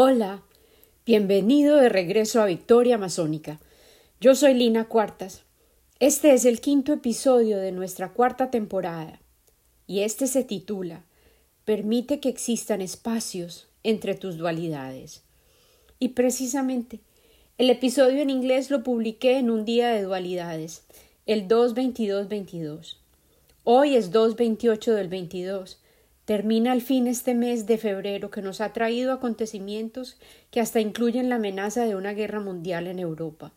Hola, bienvenido de regreso a Victoria Masónica. Yo soy Lina Cuartas. Este es el quinto episodio de nuestra cuarta temporada y este se titula Permite que existan espacios entre tus dualidades. Y precisamente, el episodio en inglés lo publiqué en un día de dualidades, el 2-22-22. Hoy es 2-28 del 22 Termina al fin este mes de febrero que nos ha traído acontecimientos que hasta incluyen la amenaza de una guerra mundial en Europa.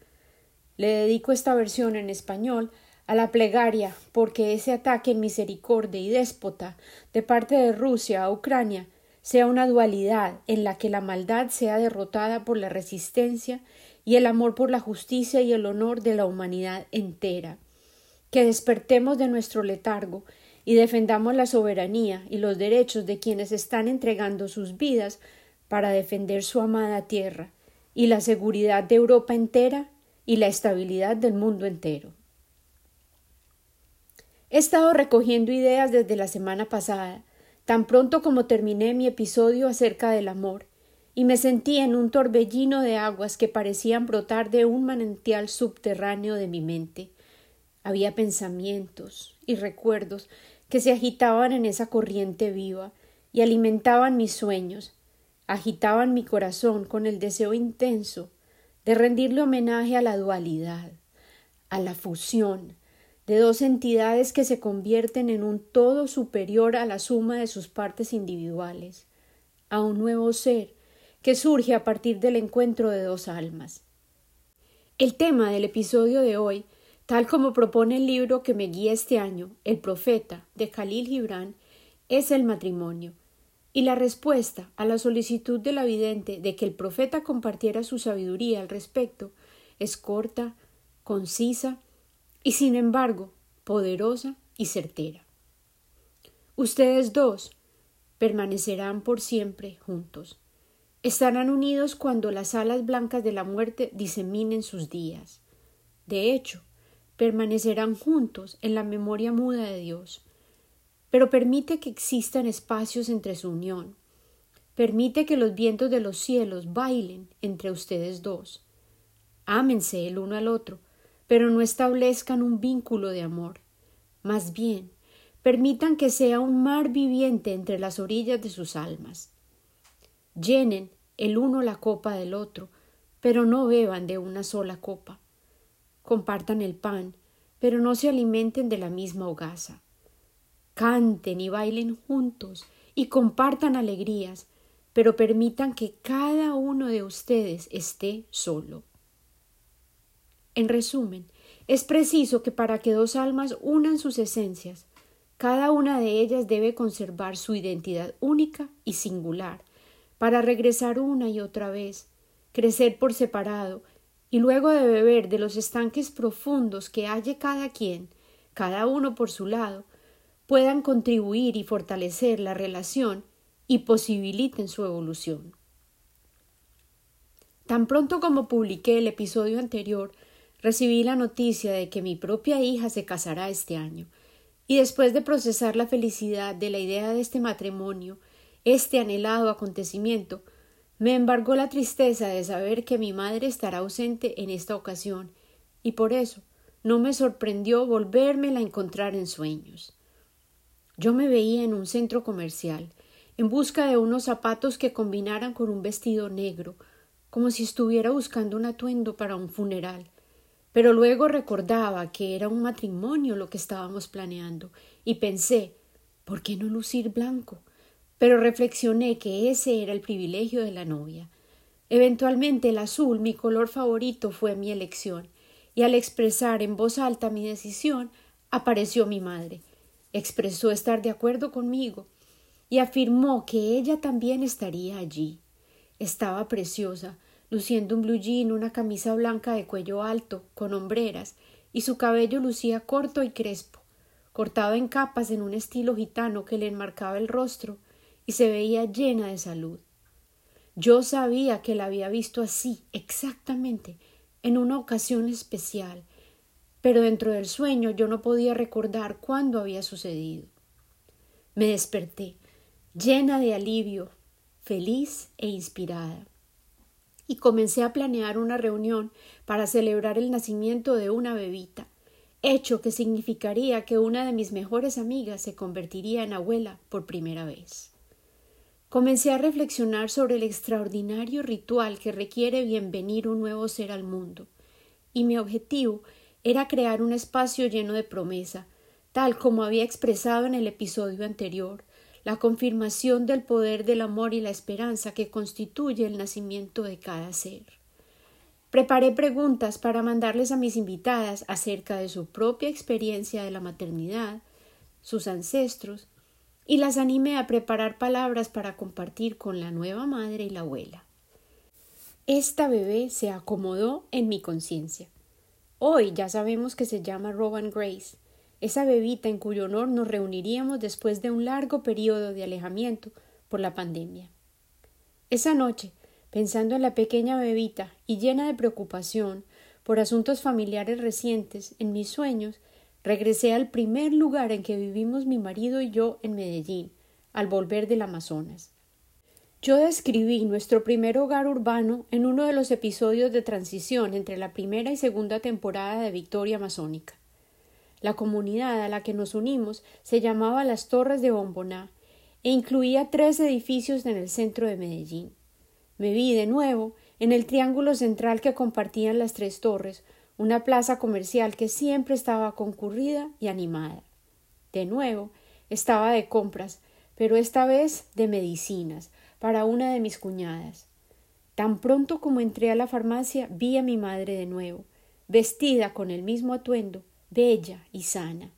Le dedico esta versión en español a la plegaria porque ese ataque misericordia y déspota de parte de Rusia a Ucrania sea una dualidad en la que la maldad sea derrotada por la resistencia y el amor por la justicia y el honor de la humanidad entera. Que despertemos de nuestro letargo y defendamos la soberanía y los derechos de quienes están entregando sus vidas para defender su amada tierra y la seguridad de Europa entera y la estabilidad del mundo entero. He estado recogiendo ideas desde la semana pasada, tan pronto como terminé mi episodio acerca del amor, y me sentí en un torbellino de aguas que parecían brotar de un manantial subterráneo de mi mente. Había pensamientos y recuerdos que se agitaban en esa corriente viva y alimentaban mis sueños, agitaban mi corazón con el deseo intenso de rendirle homenaje a la dualidad, a la fusión de dos entidades que se convierten en un todo superior a la suma de sus partes individuales, a un nuevo ser que surge a partir del encuentro de dos almas. El tema del episodio de hoy Tal como propone el libro que me guía este año, El Profeta, de Khalil Gibran, es el matrimonio. Y la respuesta a la solicitud de la vidente de que el profeta compartiera su sabiduría al respecto es corta, concisa y, sin embargo, poderosa y certera. Ustedes dos permanecerán por siempre juntos. Estarán unidos cuando las alas blancas de la muerte diseminen sus días. De hecho, permanecerán juntos en la memoria muda de Dios. Pero permite que existan espacios entre su unión. Permite que los vientos de los cielos bailen entre ustedes dos. Ámense el uno al otro, pero no establezcan un vínculo de amor. Más bien, permitan que sea un mar viviente entre las orillas de sus almas. Llenen el uno la copa del otro, pero no beban de una sola copa compartan el pan, pero no se alimenten de la misma hogaza. Canten y bailen juntos y compartan alegrías, pero permitan que cada uno de ustedes esté solo. En resumen, es preciso que para que dos almas unan sus esencias, cada una de ellas debe conservar su identidad única y singular, para regresar una y otra vez, crecer por separado y luego de beber de los estanques profundos que halle cada quien, cada uno por su lado, puedan contribuir y fortalecer la relación y posibiliten su evolución. Tan pronto como publiqué el episodio anterior, recibí la noticia de que mi propia hija se casará este año, y después de procesar la felicidad de la idea de este matrimonio, este anhelado acontecimiento, me embargó la tristeza de saber que mi madre estará ausente en esta ocasión, y por eso no me sorprendió volvérmela a encontrar en sueños. Yo me veía en un centro comercial, en busca de unos zapatos que combinaran con un vestido negro, como si estuviera buscando un atuendo para un funeral. Pero luego recordaba que era un matrimonio lo que estábamos planeando, y pensé ¿por qué no lucir blanco? Pero reflexioné que ese era el privilegio de la novia. Eventualmente el azul, mi color favorito, fue mi elección, y al expresar en voz alta mi decisión, apareció mi madre. Expresó estar de acuerdo conmigo y afirmó que ella también estaría allí. Estaba preciosa, luciendo un blue una camisa blanca de cuello alto, con hombreras, y su cabello lucía corto y crespo, cortado en capas en un estilo gitano que le enmarcaba el rostro y se veía llena de salud. Yo sabía que la había visto así, exactamente, en una ocasión especial, pero dentro del sueño yo no podía recordar cuándo había sucedido. Me desperté, llena de alivio, feliz e inspirada. Y comencé a planear una reunión para celebrar el nacimiento de una bebita, hecho que significaría que una de mis mejores amigas se convertiría en abuela por primera vez. Comencé a reflexionar sobre el extraordinario ritual que requiere bienvenir un nuevo ser al mundo, y mi objetivo era crear un espacio lleno de promesa, tal como había expresado en el episodio anterior, la confirmación del poder del amor y la esperanza que constituye el nacimiento de cada ser. Preparé preguntas para mandarles a mis invitadas acerca de su propia experiencia de la maternidad, sus ancestros, y las animé a preparar palabras para compartir con la nueva madre y la abuela. Esta bebé se acomodó en mi conciencia. Hoy ya sabemos que se llama Rowan Grace, esa bebita en cuyo honor nos reuniríamos después de un largo periodo de alejamiento por la pandemia. Esa noche, pensando en la pequeña bebita y llena de preocupación por asuntos familiares recientes, en mis sueños, regresé al primer lugar en que vivimos mi marido y yo en Medellín, al volver del Amazonas. Yo describí nuestro primer hogar urbano en uno de los episodios de transición entre la primera y segunda temporada de Victoria Amazónica. La comunidad a la que nos unimos se llamaba Las Torres de Bomboná e incluía tres edificios en el centro de Medellín. Me vi de nuevo en el triángulo central que compartían las tres torres, una plaza comercial que siempre estaba concurrida y animada. De nuevo estaba de compras, pero esta vez de medicinas, para una de mis cuñadas. Tan pronto como entré a la farmacia vi a mi madre de nuevo, vestida con el mismo atuendo, bella y sana.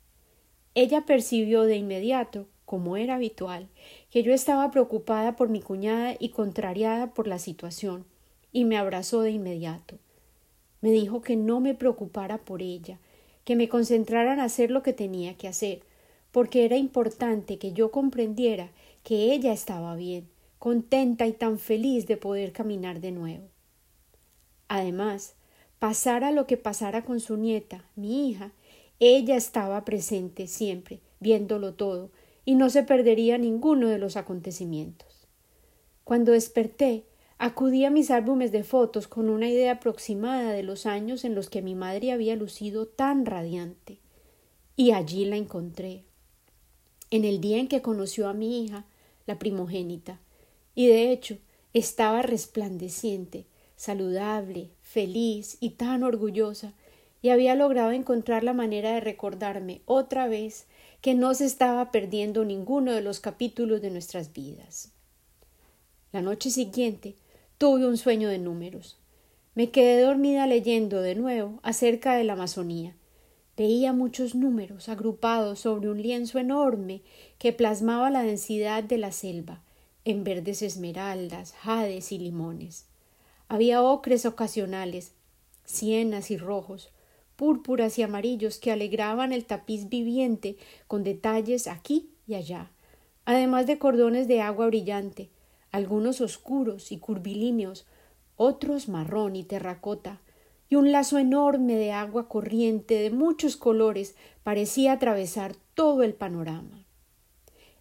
Ella percibió de inmediato, como era habitual, que yo estaba preocupada por mi cuñada y contrariada por la situación, y me abrazó de inmediato. Me dijo que no me preocupara por ella, que me concentrara en hacer lo que tenía que hacer, porque era importante que yo comprendiera que ella estaba bien, contenta y tan feliz de poder caminar de nuevo. Además, pasara lo que pasara con su nieta, mi hija, ella estaba presente siempre, viéndolo todo, y no se perdería ninguno de los acontecimientos. Cuando desperté, acudí a mis álbumes de fotos con una idea aproximada de los años en los que mi madre había lucido tan radiante. Y allí la encontré. En el día en que conoció a mi hija, la primogénita, y de hecho estaba resplandeciente, saludable, feliz y tan orgullosa y había logrado encontrar la manera de recordarme otra vez que no se estaba perdiendo ninguno de los capítulos de nuestras vidas. La noche siguiente tuve un sueño de números. Me quedé dormida leyendo de nuevo acerca de la Amazonía. Veía muchos números agrupados sobre un lienzo enorme que plasmaba la densidad de la selva, en verdes esmeraldas, jades y limones. Había ocres ocasionales, sienas y rojos, púrpuras y amarillos que alegraban el tapiz viviente con detalles aquí y allá, además de cordones de agua brillante, algunos oscuros y curvilíneos, otros marrón y terracota, y un lazo enorme de agua corriente de muchos colores parecía atravesar todo el panorama.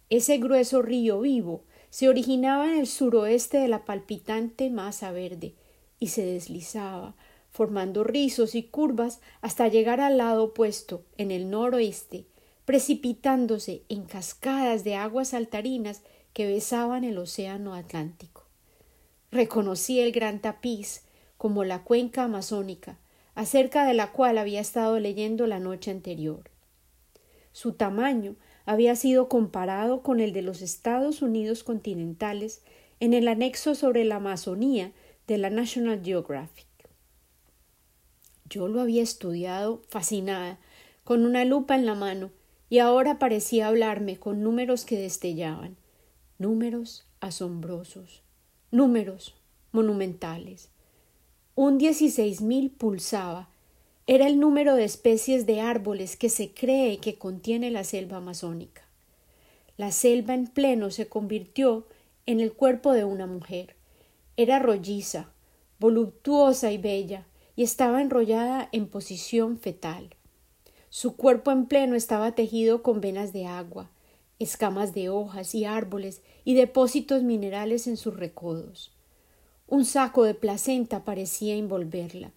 Ese grueso río vivo se originaba en el suroeste de la palpitante masa verde y se deslizaba, formando rizos y curvas hasta llegar al lado opuesto, en el noroeste, precipitándose en cascadas de aguas saltarinas que besaban el océano Atlántico. Reconocí el gran tapiz como la cuenca amazónica, acerca de la cual había estado leyendo la noche anterior. Su tamaño había sido comparado con el de los Estados Unidos continentales en el anexo sobre la Amazonía de la National Geographic. Yo lo había estudiado fascinada, con una lupa en la mano, y ahora parecía hablarme con números que destellaban, números asombrosos, números monumentales. Un dieciséis mil pulsaba. Era el número de especies de árboles que se cree que contiene la selva amazónica. La selva en pleno se convirtió en el cuerpo de una mujer. Era rolliza, voluptuosa y bella, y estaba enrollada en posición fetal. Su cuerpo en pleno estaba tejido con venas de agua, escamas de hojas y árboles y depósitos minerales en sus recodos. Un saco de placenta parecía envolverla.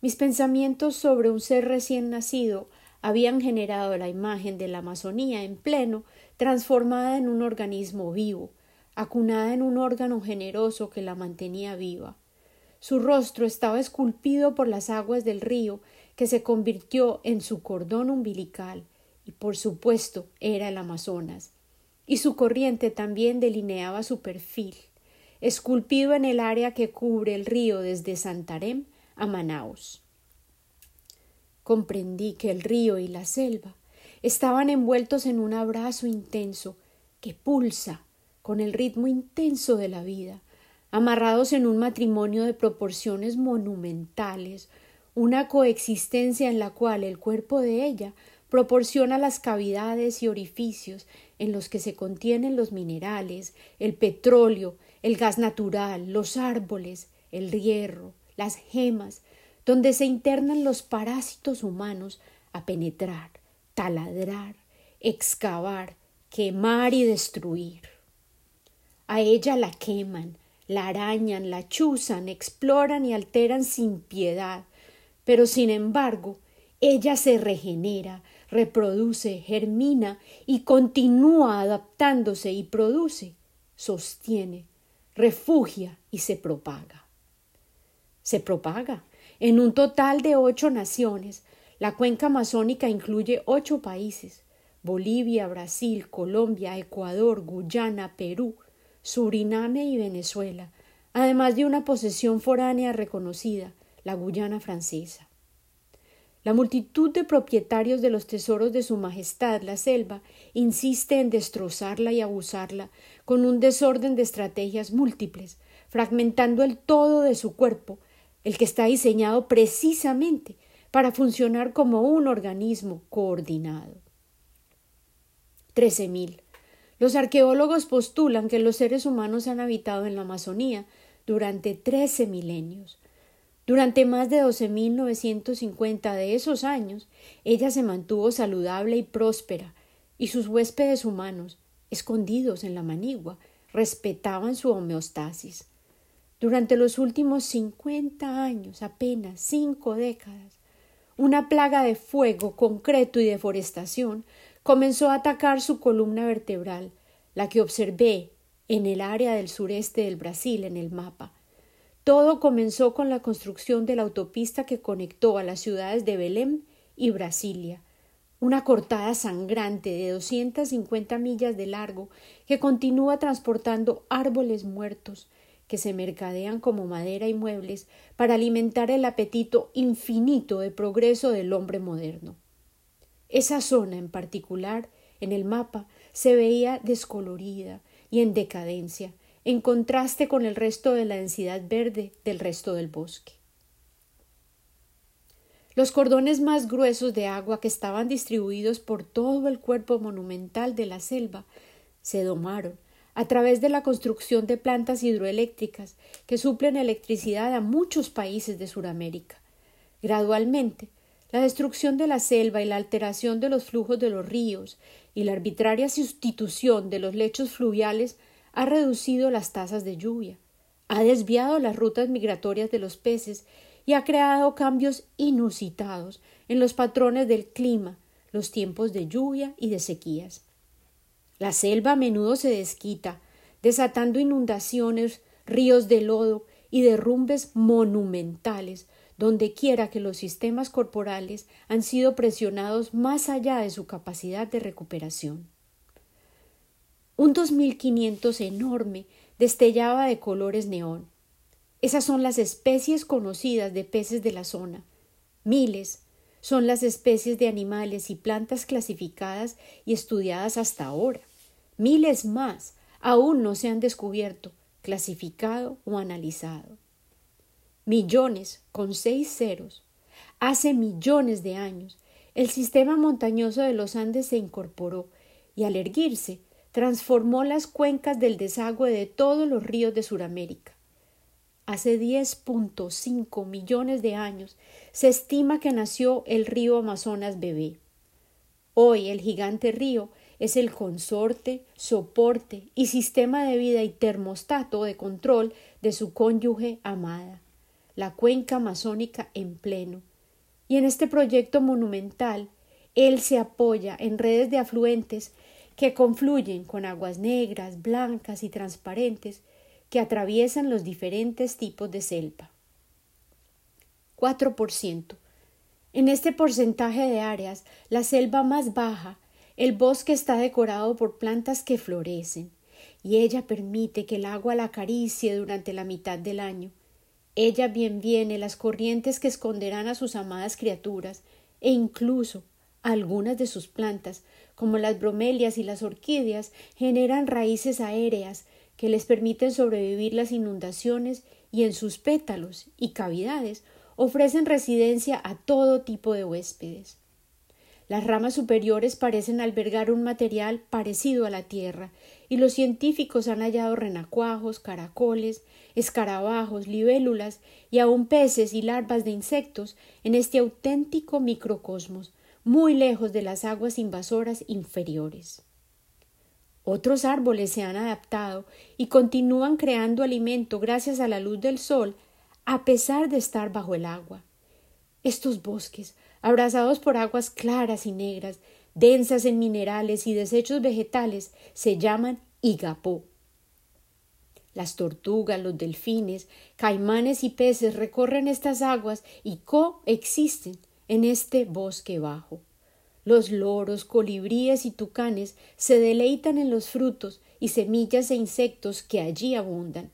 Mis pensamientos sobre un ser recién nacido habían generado la imagen de la Amazonía en pleno, transformada en un organismo vivo, acunada en un órgano generoso que la mantenía viva. Su rostro estaba esculpido por las aguas del río que se convirtió en su cordón umbilical, y por supuesto era el Amazonas, y su corriente también delineaba su perfil, esculpido en el área que cubre el río desde Santarém a Manaus. Comprendí que el río y la selva estaban envueltos en un abrazo intenso que pulsa con el ritmo intenso de la vida, amarrados en un matrimonio de proporciones monumentales, una coexistencia en la cual el cuerpo de ella proporciona las cavidades y orificios en los que se contienen los minerales, el petróleo, el gas natural, los árboles, el hierro, las gemas, donde se internan los parásitos humanos a penetrar, taladrar, excavar, quemar y destruir. A ella la queman, la arañan, la chuzan, exploran y alteran sin piedad, pero sin embargo, ella se regenera, reproduce, germina y continúa adaptándose y produce, sostiene, refugia y se propaga. Se propaga en un total de ocho naciones. La cuenca amazónica incluye ocho países Bolivia, Brasil, Colombia, Ecuador, Guyana, Perú, Suriname y Venezuela, además de una posesión foránea reconocida, la Guyana francesa. La multitud de propietarios de los tesoros de Su Majestad la selva insiste en destrozarla y abusarla con un desorden de estrategias múltiples, fragmentando el todo de su cuerpo, el que está diseñado precisamente para funcionar como un organismo coordinado. Trece mil. Los arqueólogos postulan que los seres humanos han habitado en la Amazonía durante trece milenios, durante más de 12.950 de esos años, ella se mantuvo saludable y próspera, y sus huéspedes humanos, escondidos en la manigua, respetaban su homeostasis. Durante los últimos cincuenta años, apenas cinco décadas, una plaga de fuego concreto y deforestación comenzó a atacar su columna vertebral, la que observé en el área del sureste del Brasil en el mapa, todo comenzó con la construcción de la autopista que conectó a las ciudades de Belém y Brasilia, una cortada sangrante de 250 millas de largo que continúa transportando árboles muertos que se mercadean como madera y muebles para alimentar el apetito infinito de progreso del hombre moderno. Esa zona en particular, en el mapa, se veía descolorida y en decadencia, en contraste con el resto de la densidad verde del resto del bosque. Los cordones más gruesos de agua que estaban distribuidos por todo el cuerpo monumental de la selva se domaron a través de la construcción de plantas hidroeléctricas que suplen electricidad a muchos países de Sudamérica. Gradualmente, la destrucción de la selva y la alteración de los flujos de los ríos y la arbitraria sustitución de los lechos fluviales ha reducido las tasas de lluvia, ha desviado las rutas migratorias de los peces y ha creado cambios inusitados en los patrones del clima, los tiempos de lluvia y de sequías. La selva a menudo se desquita, desatando inundaciones, ríos de lodo y derrumbes monumentales, donde quiera que los sistemas corporales han sido presionados más allá de su capacidad de recuperación. Un 2500 enorme destellaba de colores neón. Esas son las especies conocidas de peces de la zona. Miles son las especies de animales y plantas clasificadas y estudiadas hasta ahora. Miles más aún no se han descubierto, clasificado o analizado. Millones con seis ceros. Hace millones de años, el sistema montañoso de los Andes se incorporó y al erguirse transformó las cuencas del desagüe de todos los ríos de Sudamérica. Hace 10.5 millones de años se estima que nació el río Amazonas bebé. Hoy el gigante río es el consorte, soporte y sistema de vida y termostato de control de su cónyuge amada, la cuenca amazónica en pleno. Y en este proyecto monumental, él se apoya en redes de afluentes que confluyen con aguas negras, blancas y transparentes que atraviesan los diferentes tipos de selva. 4%. En este porcentaje de áreas, la selva más baja, el bosque está decorado por plantas que florecen, y ella permite que el agua la acaricie durante la mitad del año. Ella bien viene las corrientes que esconderán a sus amadas criaturas, e incluso algunas de sus plantas, como las bromelias y las orquídeas, generan raíces aéreas que les permiten sobrevivir las inundaciones y en sus pétalos y cavidades ofrecen residencia a todo tipo de huéspedes. Las ramas superiores parecen albergar un material parecido a la tierra, y los científicos han hallado renacuajos, caracoles, escarabajos, libélulas y aun peces y larvas de insectos en este auténtico microcosmos, muy lejos de las aguas invasoras inferiores. Otros árboles se han adaptado y continúan creando alimento gracias a la luz del sol, a pesar de estar bajo el agua. Estos bosques, abrazados por aguas claras y negras, densas en minerales y desechos vegetales, se llaman igapó. Las tortugas, los delfines, caimanes y peces recorren estas aguas y coexisten en este bosque bajo. Los loros, colibríes y tucanes se deleitan en los frutos y semillas e insectos que allí abundan.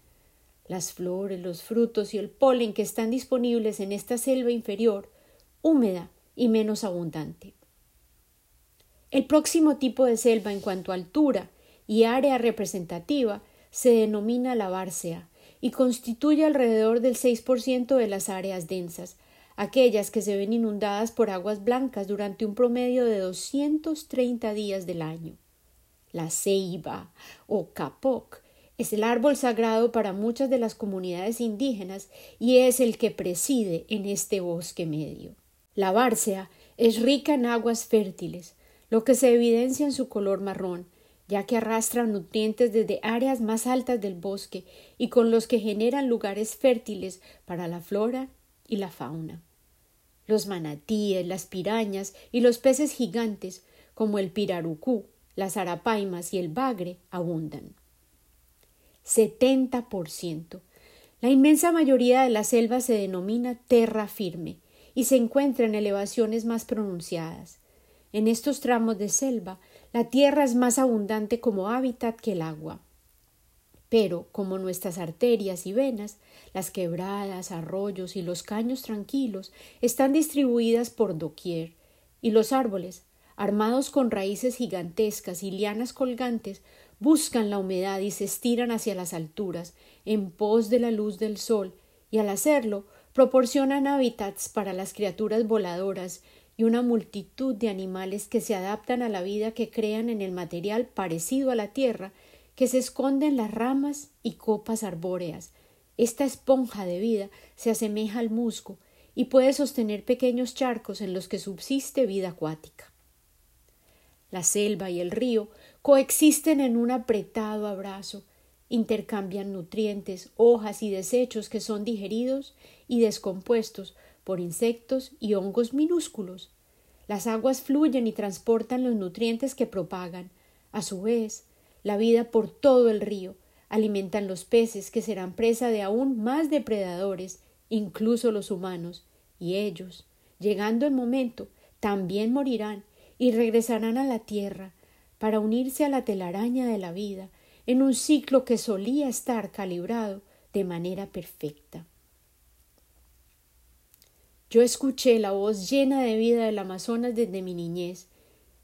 Las flores, los frutos y el polen que están disponibles en esta selva inferior, húmeda y menos abundante. El próximo tipo de selva en cuanto a altura y área representativa se denomina la bársea y constituye alrededor del 6% de las áreas densas, aquellas que se ven inundadas por aguas blancas durante un promedio de 230 días del año. La ceiba o capoc es el árbol sagrado para muchas de las comunidades indígenas y es el que preside en este bosque medio. La bárcea es rica en aguas fértiles, lo que se evidencia en su color marrón, ya que arrastra nutrientes desde áreas más altas del bosque y con los que generan lugares fértiles para la flora y la fauna. Los manatíes, las pirañas y los peces gigantes, como el pirarucú, las arapaimas y el bagre, abundan. 70%. La inmensa mayoría de la selva se denomina terra firme y se encuentra en elevaciones más pronunciadas. En estos tramos de selva, la tierra es más abundante como hábitat que el agua. Pero, como nuestras arterias y venas, las quebradas, arroyos y los caños tranquilos están distribuidas por doquier, y los árboles, armados con raíces gigantescas y lianas colgantes, buscan la humedad y se estiran hacia las alturas, en pos de la luz del sol, y al hacerlo proporcionan hábitats para las criaturas voladoras y una multitud de animales que se adaptan a la vida que crean en el material parecido a la tierra que se esconde en las ramas y copas arbóreas. Esta esponja de vida se asemeja al musgo y puede sostener pequeños charcos en los que subsiste vida acuática. La selva y el río coexisten en un apretado abrazo, intercambian nutrientes, hojas y desechos que son digeridos y descompuestos por insectos y hongos minúsculos. Las aguas fluyen y transportan los nutrientes que propagan. A su vez, la vida por todo el río, alimentan los peces que serán presa de aún más depredadores, incluso los humanos, y ellos, llegando el momento, también morirán y regresarán a la tierra para unirse a la telaraña de la vida en un ciclo que solía estar calibrado de manera perfecta. Yo escuché la voz llena de vida del Amazonas desde mi niñez,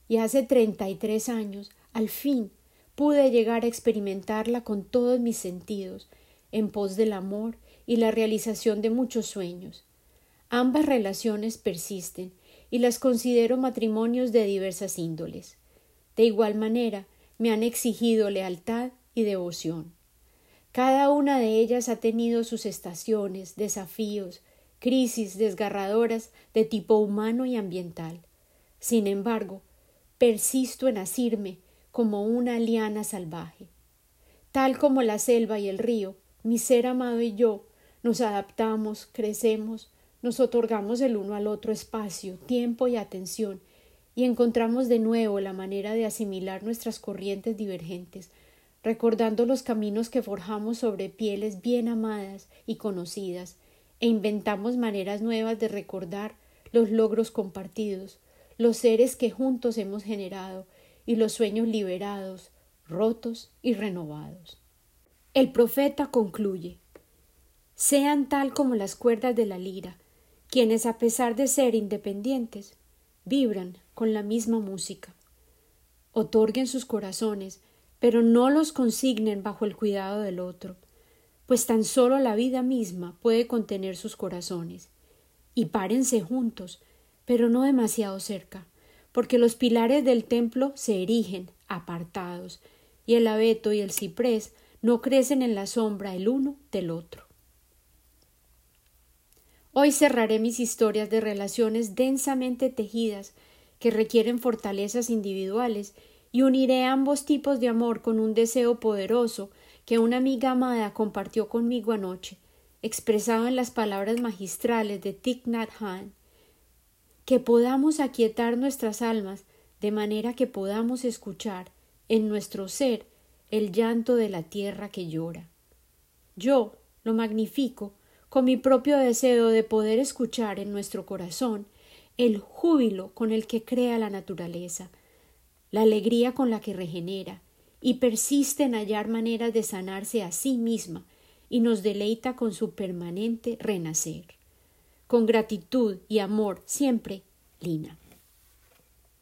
y hace treinta y tres años, al fin, pude llegar a experimentarla con todos mis sentidos, en pos del amor y la realización de muchos sueños. Ambas relaciones persisten y las considero matrimonios de diversas índoles. De igual manera, me han exigido lealtad y devoción. Cada una de ellas ha tenido sus estaciones, desafíos, crisis desgarradoras de tipo humano y ambiental. Sin embargo, persisto en asirme como una liana salvaje. Tal como la selva y el río, mi ser amado y yo nos adaptamos, crecemos, nos otorgamos el uno al otro espacio, tiempo y atención, y encontramos de nuevo la manera de asimilar nuestras corrientes divergentes, recordando los caminos que forjamos sobre pieles bien amadas y conocidas, e inventamos maneras nuevas de recordar los logros compartidos, los seres que juntos hemos generado y los sueños liberados, rotos y renovados. El profeta concluye sean tal como las cuerdas de la lira, quienes a pesar de ser independientes, vibran con la misma música. Otorguen sus corazones, pero no los consignen bajo el cuidado del otro, pues tan solo la vida misma puede contener sus corazones. Y párense juntos, pero no demasiado cerca, porque los pilares del templo se erigen apartados, y el abeto y el ciprés no crecen en la sombra el uno del otro. Hoy cerraré mis historias de relaciones densamente tejidas que requieren fortalezas individuales y uniré ambos tipos de amor con un deseo poderoso que una amiga amada compartió conmigo anoche, expresado en las palabras magistrales de Thich Nhat Hanh, que podamos aquietar nuestras almas de manera que podamos escuchar en nuestro ser el llanto de la tierra que llora. Yo lo magnifico con mi propio deseo de poder escuchar en nuestro corazón el júbilo con el que crea la naturaleza, la alegría con la que regenera, y persiste en hallar maneras de sanarse a sí misma y nos deleita con su permanente renacer. Con gratitud y amor siempre, Lina.